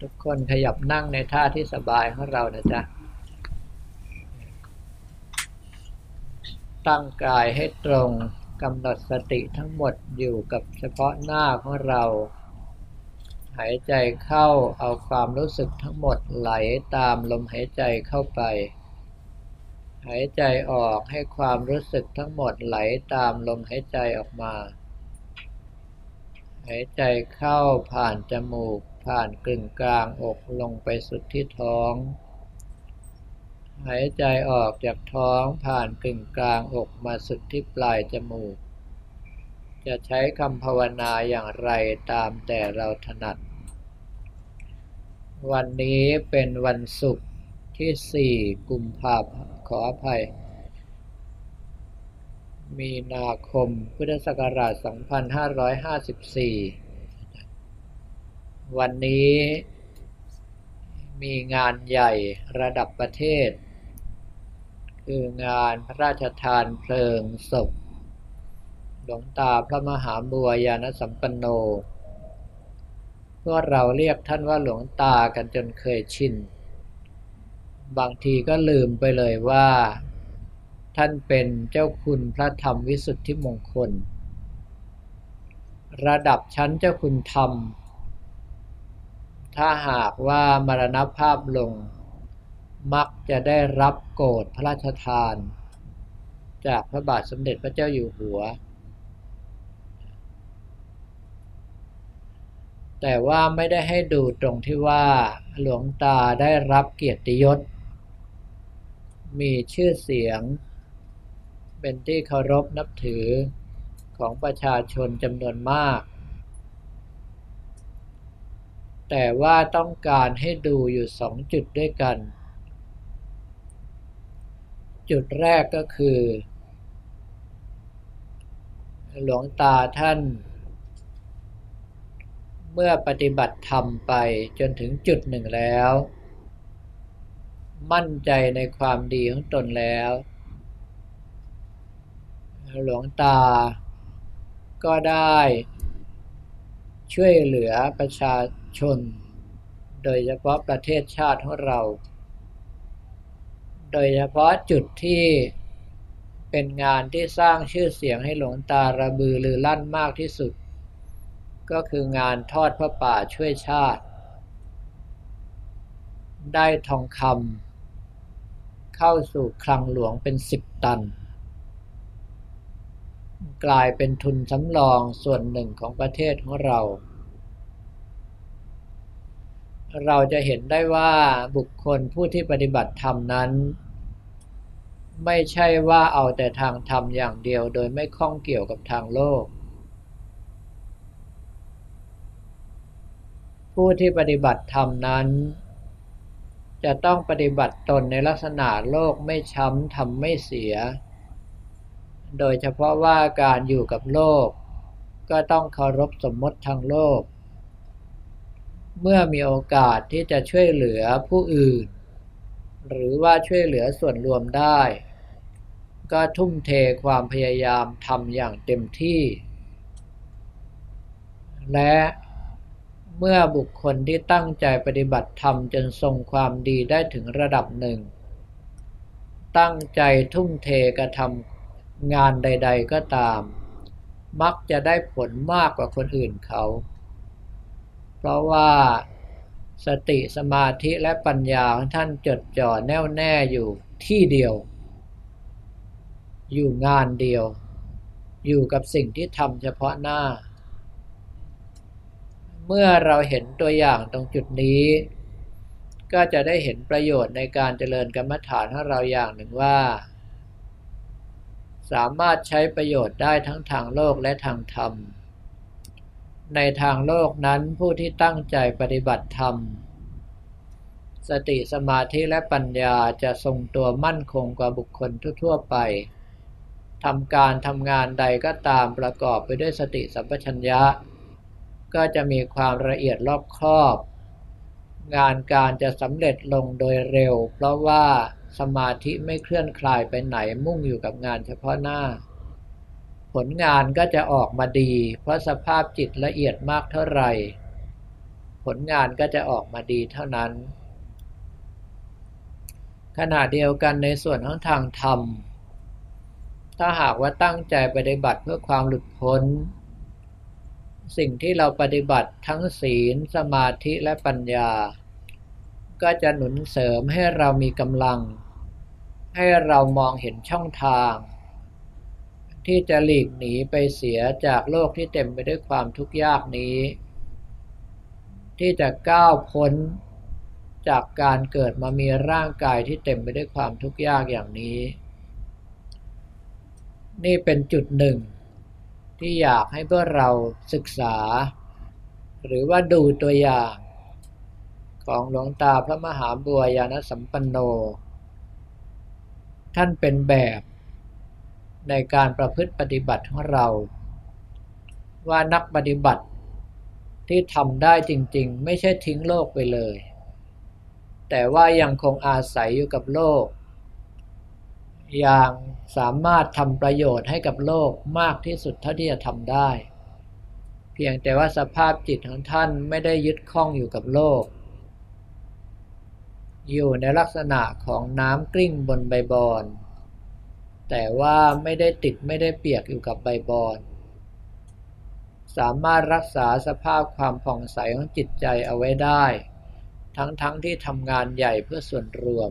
ทุกคนขยับนั่งในท่าที่สบายของเรานะจ๊ะ ตั้งกายให้ตรงกำหนดสติทั้งหมดอยู่กับเฉพาะหน้าของเรา หายใจเข้าเอาความรู้สึกทั้งหมดไหลตามลมหายใจเข้าไป หายใจออกให้ความรู้สึกทั้งหมดไหลตามลมหายใจออกมา หายใจเข้าผ่านจมูก ผ่านกลึงกลางอกลงไปสุดที่ท้อง หายใจออกจากท้องผ่านกึ่งกลางอกมาสุดที่ปลายจมูก จะใช้คำภาวนาอย่างไรตามแต่เราถนัด วันนี้เป็นวันศุกร์ที่ 4 กุมภาพันธ์ขออภัยมีนาคม พุทธศักราช 2554 วันนี้มีงานใหญ่ระดับประเทศ คืองานพระราชทานเพลิงศพ หลวงตาพระมหาบัวยานสัมปันโนพวกเราเรียกท่านว่าหลวงตากันจนเคยชิน บางทีก็ลืมไปเลยว่า ท่านเป็นเจ้าคุณพระธรรมวิสุทธิมงคล ระดับชั้นเจ้าคุณธรรม ถ้าหากว่ามรณภาพลง มักจะได้รับโกรธพระราชทาน จากพระบาทสมเด็จพระเจ้าอยู่หัว แต่ว่าไม่ได้ให้ดูตรงที่ว่าหลวงตาได้รับเกียรติยศ มีชื่อเสียง เป็นที่เคารพนับถือของประชาชนจำนวนมาก แต่ว่าต้องการให้ดูอยู่สองจุดด้วยกัน จุดแรกก็คือ หลวงตาท่าน เมื่อปฏิบัติธรรมไปจนถึงจุดหนึ่งแล้ว มั่นใจในความดีของตนแล้ว หลวงตาก็ได้ช่วยเหลือประชา ชน โดยเฉพาะประเทศชาติของเรา โดยเฉพาะจุดที่เป็นงานที่สร้างชื่อเสียงให้หลวงตาระบือหรือลั่นมากที่สุด ก็คืองานทอดพระป่าช่วยชาติ ได้ทองคำเข้าสู่คลังหลวงเป็นสิบตัน กลายเป็นทุนสำรองส่วนหนึ่งของประเทศของเรา เราจะเห็นได้ว่าบุคคลผู้ที่ปฏิบัติธรรมนั้น ไม่ใช่ว่าเอาแต่ทางธรรมอย่างเดียวโดยไม่ข้องเกี่ยวกับทางโลก ผู้ที่ปฏิบัติธรรมนั้น จะต้องปฏิบัติตนในลักษณะโลกไม่ช้ำทำไม่เสีย โดยเฉพาะว่าการอยู่กับโลก ก็ต้องเคารพสมมติทางโลก เมื่อมีโอกาสที่จะช่วยเหลือผู้อื่น หรือว่าช่วยเหลือส่วนรวมได้ ก็ทุ่มเทความพยายามทำอย่างเต็มที่ และเมื่อบุคคลที่ตั้งใจปฏิบัติธรรมจนทรงความดีได้ถึงระดับหนึ่ง ตั้งใจทุ่มเทกระทำงานใด ๆ ก็ตาม มักจะได้ผลมากกว่าคนอื่นเขา ราะว่าสติสมาธิและปัญญาของท่านจดจ่อแน่วแน่อยู่ที่เดียว อยู่งานเดียว อยู่กับสิ่งที่ทำเฉพาะหน้า เมื่อเราเห็นตัวอย่างตรงจุดนี้ ก็จะได้เห็นประโยชน์ในการเจริญกรรมฐานของเราอย่างหนึ่งว่า สามารถใช้ประโยชน์ได้ทั้งทางโลกและทางธรรม ในทางโลกนั้นผู้ที่ตั้งใจปฏิบัติธรรม สติสมาธิและปัญญาจะทรงตัวมั่นคงกว่าบุคคลทั่ว ๆไปทำการทำงานใดก็ตามประกอบไปด้วยสติสัมปชัญญะ ก็จะมีความละเอียดรอบคอบ งานการจะสำเร็จลงโดยเร็ว เพราะว่าสมาธิไม่เคลื่อนคลายไปไหนมุ่งอยู่กับงานเฉพาะหน้า ผลงานก็จะออกมาดี เพราะสภาพจิตละเอียดมากเท่าไหร่ ผลงานก็จะออกมาดีเท่านั้น ขณะเดียวกันในส่วนของทางธรรม ถ้าหากว่าตั้งใจปฏิบัติเพื่อความหลุดพ้น สิ่งที่เราปฏิบัติทั้งศีล สมาธิและปัญญา ก็จะหนุนเสริมให้เรามีกำลัง ให้เรามองเห็นช่องทาง ที่จะหลีกหนีไปเสียจากโลกที่เต็มไปด้วยความทุกข์ยากนี้ ที่จะก้าวพ้นจากการเกิดมามีร่างกายที่เต็มไปด้วยความทุกข์ยากอย่างนี้ นี่เป็นจุดหนึ่ง ที่อยากให้พวกเราศึกษา หรือว่าดูตัวอย่าง ของหลวงตาพระมหาบัวยานสัมปันโน ท่านเป็นแบบ ในการประพฤติปฏิบัติของเรา ว่านักปฏิบัติที่ทำได้จริงๆ ไม่ใช่ทิ้งโลกไปเลย แต่ว่ายังคงอาศัยอยู่กับโลก อย่างสามารถทำประโยชน์ให้กับโลกมากที่สุดเท่าที่จะทำได้ เพียงแต่ว่าสภาพจิตของท่านไม่ได้ยึดข้องอยู่กับโลก อยู่ในลักษณะของน้ำกลิ้งบนใบบอน แต่ว่าไม่ได้ติดไม่ได้เปียกอยู่กับใบบอน สามารถรักษาสภาพความผ่องใสของจิตใจเอาไว้ได้ ทั้งๆทที่ทำงานใหญ่เพื่อส่วนรวม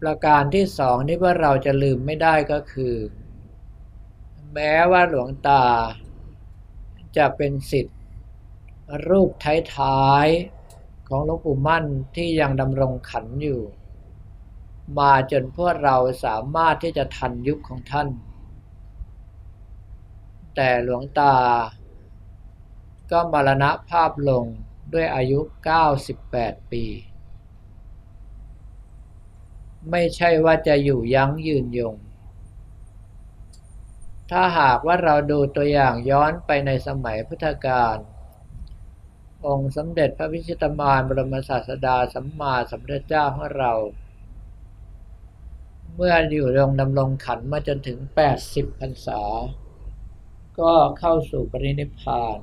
ประการที่สองที่ว่าเราจะลืมไม่ได้ก็คือ แม้ว่าหลวงตา จะเป็นสิทธิ์รูปท้ายๆของหลวงปู่มั่นที่ยังดำรงขันอยู่ มาจนพวกเราสามารถที่จะทันยุคของท่าน แต่หลวงตา ก็มรณภาพลงด้วยอายุ 98 ปี ไม่ใช่ว่าจะอยู่ยั้งยืนยง ถ้าหากว่าเราดูตัวอย่างย้อนไปในสมัยพุทธกาล องค์สมเด็จพระวิชิตมารบรมศาสดาสัมมาสัมพุทธเจ้าของเรา เมื่ออยู่รงดำรงขันมาจนถึง 80พรรษา ก็เข้าสู่ปรินิพพาน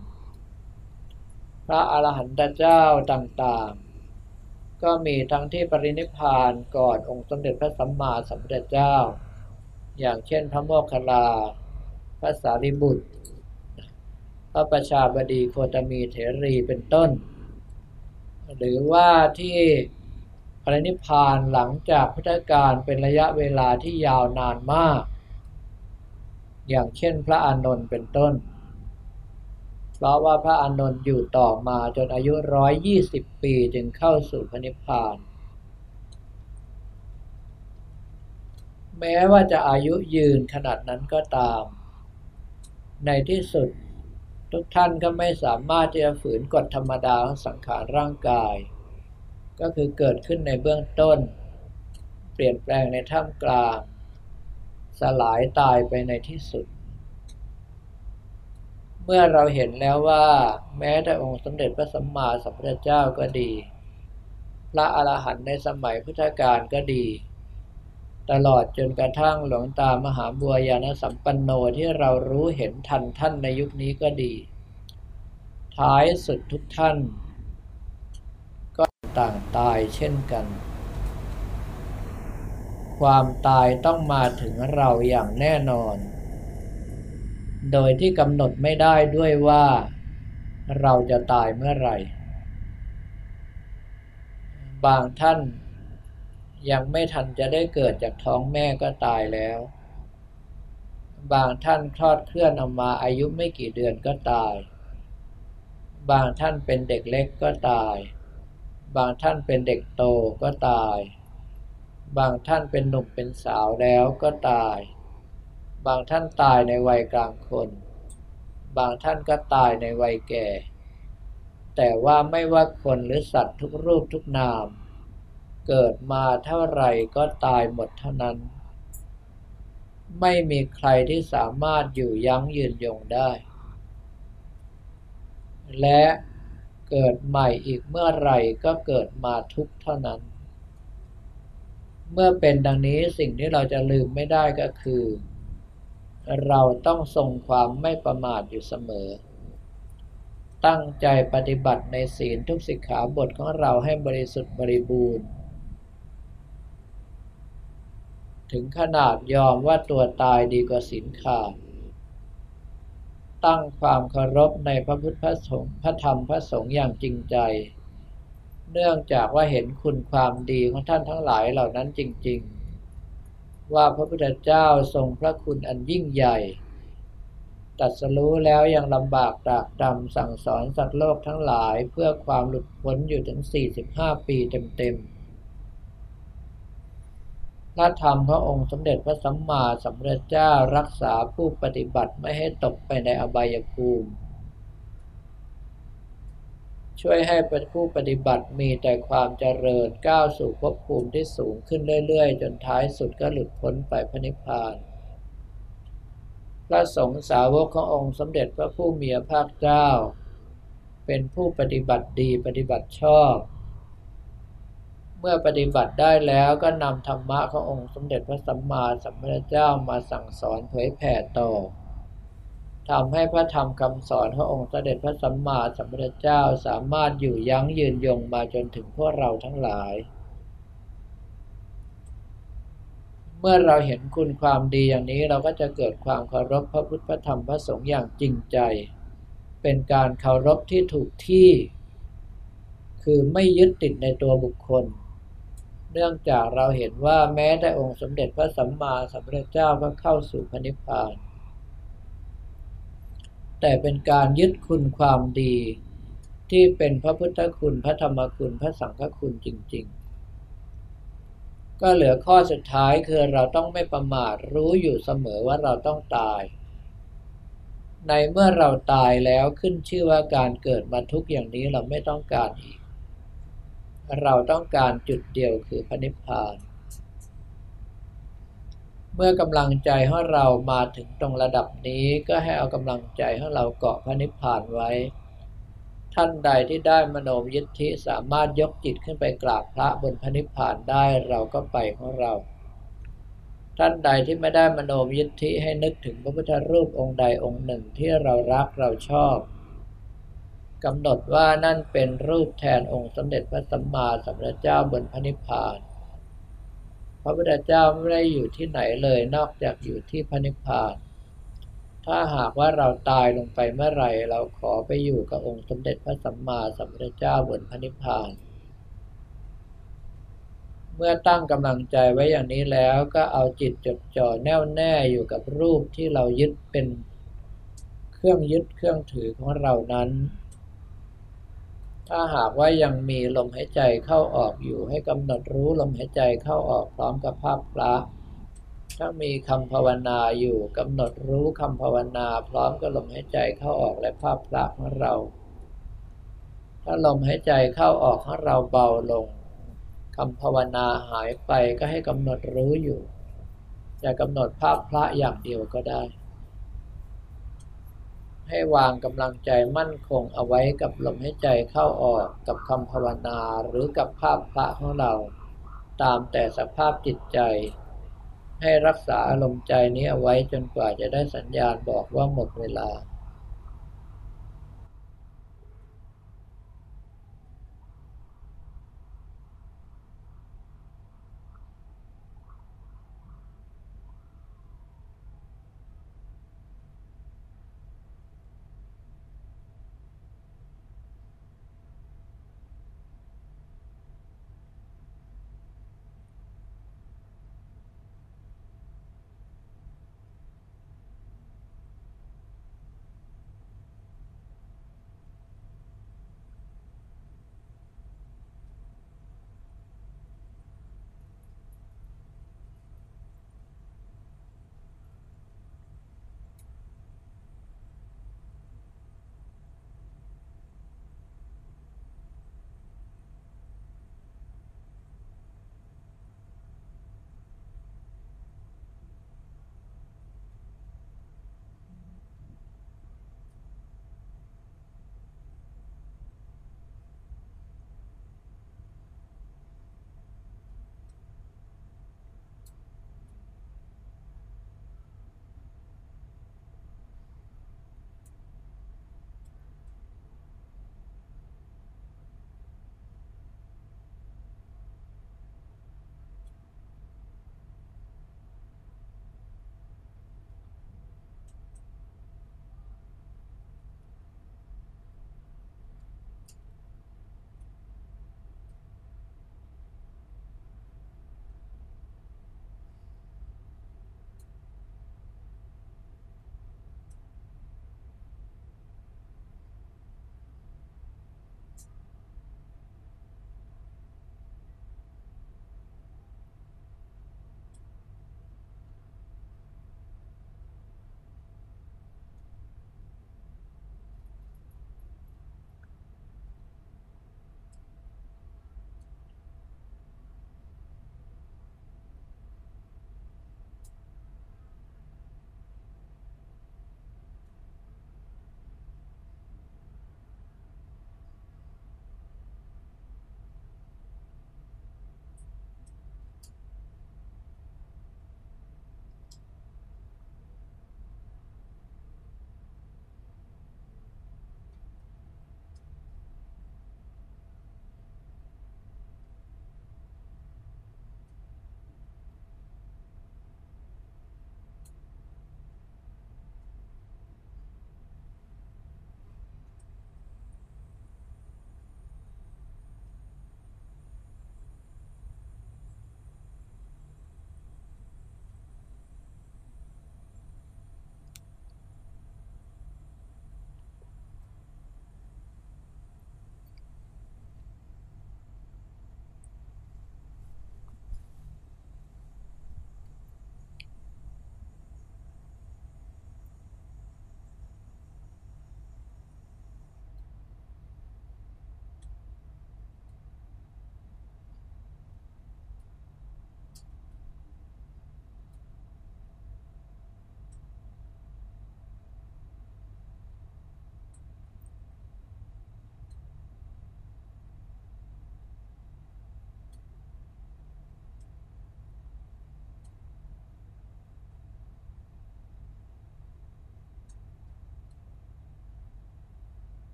พระอรหันตเจ้าต่างๆ ก็มีทั้งที่ปรินิพพานก่อนองค์สมเด็จพระสัมมาสัมพุทธเจ้า อย่างเช่นพระโมคคัลลา พระสารีบุตร พระประชาบดีโคตมีเถรีเป็นต้น หรือว่าที่ พระนิพพานหลังจากพุทธกาลเป็นระยะเวลาที่ยาวนานมาก อย่างเช่นพระอานนท์เป็นต้น เพราะว่าพระอานนท์อยู่ต่อมาจนอายุร้อยยี่สิบปีจึงเข้าสู่พระนิพพาน แม้ว่าจะอายุยืนขนาดนั้นก็ตาม ในที่สุดทุกท่านก็ไม่สามารถที่จะฝืนกฎธรรมดาของสังขารร่างกาย ก็คือเกิดขึ้นในเบื้องต้น เปลี่ยนแปลงในท่ามกลาง สลายตายไปในที่สุด เมื่อเราเห็นแล้วว่า แม้แต่องค์สมเด็จพระสัมมาสัมพุทธเจ้าก็ดี พระอรหันต์ในสมัยพุทธกาลก็ดี ตลอดจนกระทั่งหลวงตามหาบัวยานสัมปันโนที่เรารู้เห็นทันท่านในยุคนี้ก็ดี ท้ายสุดทุกท่าน ต่างตายเช่นกัน ความตายต้องมาถึงเราอย่างแน่นอน โดยที่กำหนดไม่ได้ด้วยว่า เราจะตายเมื่อไหร่ บางท่านยังไม่ทันจะได้เกิดจากท้องแม่ก็ตายแล้ว บางท่านคลอดเคลื่อนออกมาอายุไม่กี่เดือนก็ตาย บางท่านเป็นเด็กเล็กก็ตาย บางท่านเป็นเด็กโตก็ตาย บางท่านเป็นหนุ่มเป็นสาวแล้วก็ตาย บางท่านตายในวัยกลางคน บางท่านก็ตายในวัยแก่ แต่ว่าไม่ว่าคนหรือสัตว์ทุกรูปทุกนาม เกิดมาเท่าไรก็ตายหมดเท่านั้น ไม่มีใครที่สามารถอยู่ยั้งยืนยงได้ และ เกิดใหม่อีกเมื่อไหร่ก็เกิดมาทุกเท่านั้น เมื่อเป็นดังนี้สิ่งที่เราจะลืมไม่ได้ก็คือ เราต้องทรงความไม่ประมาทอยู่เสมอ ตั้งใจปฏิบัติในศีลทุกสิกขาบทของเราให้บริสุทธิ์บริบูรณ์ ถึงขนาดยอมว่าตัวตายดีกว่าศีลขาด ตั้งความเคารพในพระพุทธพระสงฆ์พระธรรมพระสงฆ์อย่างจริงใจ เนื่องจากว่าเห็นคุณความดีของท่านทั้งหลายเหล่านั้นจริง ๆ ว่าพระพุทธเจ้าทรงพระคุณอันยิ่งใหญ่ ตัดสรู้แล้วยังลำบากตรากตรำสั่งสอนสัตว์โลกทั้งหลายเพื่อความหลุดพ้นอยู่ถึง 45 ปีเต็มๆ พระธรรมพระองค์สมเด็จพระสัมมาสัมพุทธเจ้ารักษาผู้ปฏิบัติไม่ให้ตกไปในอบายภูมิ ช่วยให้ผู้ปฏิบัติมีแต่ความเจริญก้าวสู่ภพภูมิที่สูงขึ้นเรื่อยๆ จนท้ายสุดก็หลุดพ้นไปพระนิพพานพระสงฆ์สาวกขององค์สมเด็จพระผู้มีพระภาคเจ้า เป็นผู้ปฏิบัติดีปฏิบัติชอบ มื่อปฏิบัติได้แล้วก็นำธรรมะขององค์สมเด็จพระสัมมาสัมพุทธเจ้ามาสั่งสอนเผยแผ่ต่อทำให้พระธรรมคำสอนขององค์สมเด็จพระสัมมาสัมพุทธเจ้าสามารถอยู่ยั้งยืนยงมาจนถึงพวกเราทั้งหลาย เมื่อเราเห็นคุณความดีอย่างนี้เราก็จะเกิดความเคารพพระพุทธพระธรรมพระสงฆ์อย่างจริงใจ เป็นการเคารพที่ถูกที่ คือไม่ยึดติดในตัวบุคคล เนื่องจากเราเห็นว่าแม้ได้องค์สมเด็จพระสัมมาสัมพุทธเจ้าก็เข้าสู่พระนิพพาน แต่เป็นการยึดคุณความดีที่เป็นพระพุทธคุณพระธรรมคุณพระสังฆคุณจริง ๆ ก็เหลือข้อสุดท้ายคือเราต้องไม่ประมาทรู้อยู่เสมอว่าเราต้องตาย ในเมื่อเราตายแล้วขึ้นชื่อว่าการเกิดมาทุกอย่างนี้เราไม่ต้องการอีก เราต้องการจุดเดียวคือพระนิพพาน เมื่อกำลังใจของเรามาถึงตรงระดับนี้ก็ให้เอากำลังใจของเราเกาะพระนิพพานไว้ ท่านใดที่ได้มโนมยิทธิสามารถยกจิตขึ้นไปกราบพระบนพระนิพพานได้เราก็ไปของเรา ท่านใดที่ไม่ได้มโนมยิทธิให้นึกถึงพระพุทธรูปองค์ใดองค์หนึ่งที่เรารักเราชอบ กำหนดว่านั่นเป็นรูปแทนองค์สมเด็จพระสัมมาสัมพุทธเจ้าบนพระนิพพาน พระพุทธเจ้าไม่ได้อยู่ที่ไหนเลยนอกจากอยู่ที่พระนิพพาน ถ้าหากว่าเราตายลงไปเมื่อไหร่ เราขอไปอยู่กับองค์สมเด็จพระสัมมาสัมพุทธเจ้าบนพระนิพพาน เมื่อตั้งกำลังใจไว้อย่างนี้แล้วก็เอาจิตจดจ่อแน่วแน่อยู่กับรูปที่เรายึดเป็น เครื่องยึดเครื่องถือของเรานั้น ถ้าหากว่ายังมีลมหายใจเข้าออกอยู่ให้กำหนดรู้ลมหายใจเข้าออกพร้อมกับภาพพระถ้ามีคำภาวนาอยู่กำหนดรู้คำภาวนา พร้อมกับลมหายใจเข้าออกและภาพพระของเรา ถ้าลมหายใจเข้าออกของเราเบาลงคำภาวนาหายไปก็ให้กำหนดรู้อยู่ จะกำหนดภาพพระอย่างเดียวก็ได้ ให้วางกำลังใจมั่นคงเอาไว้กับลมหายใจเข้าออกกับคำภาวนาหรือกับภาพพระของเรา ตามแต่สภาพจิตใจ ให้รักษาอารมณ์ใจนี้เอาไว้จนกว่าจะได้สัญญาณบอกว่าหมดเวลา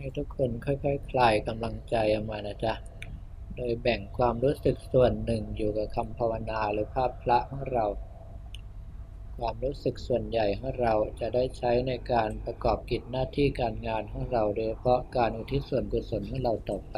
ให้ทุกคนค่อยๆคคลายกำลังใจออกมานะจ๊ะ โดยแบ่งความรู้สึกส่วนหนึ่งอยู่กับคำภาวนาหรือภาพพระของเรา ความรู้สึกส่วนใหญ่ของเราจะได้ใช้ในการประกอบกิจหน้าที่การงานของเราโดยเฉพาะการอุทิศส่วนกุศลของเราต่อไป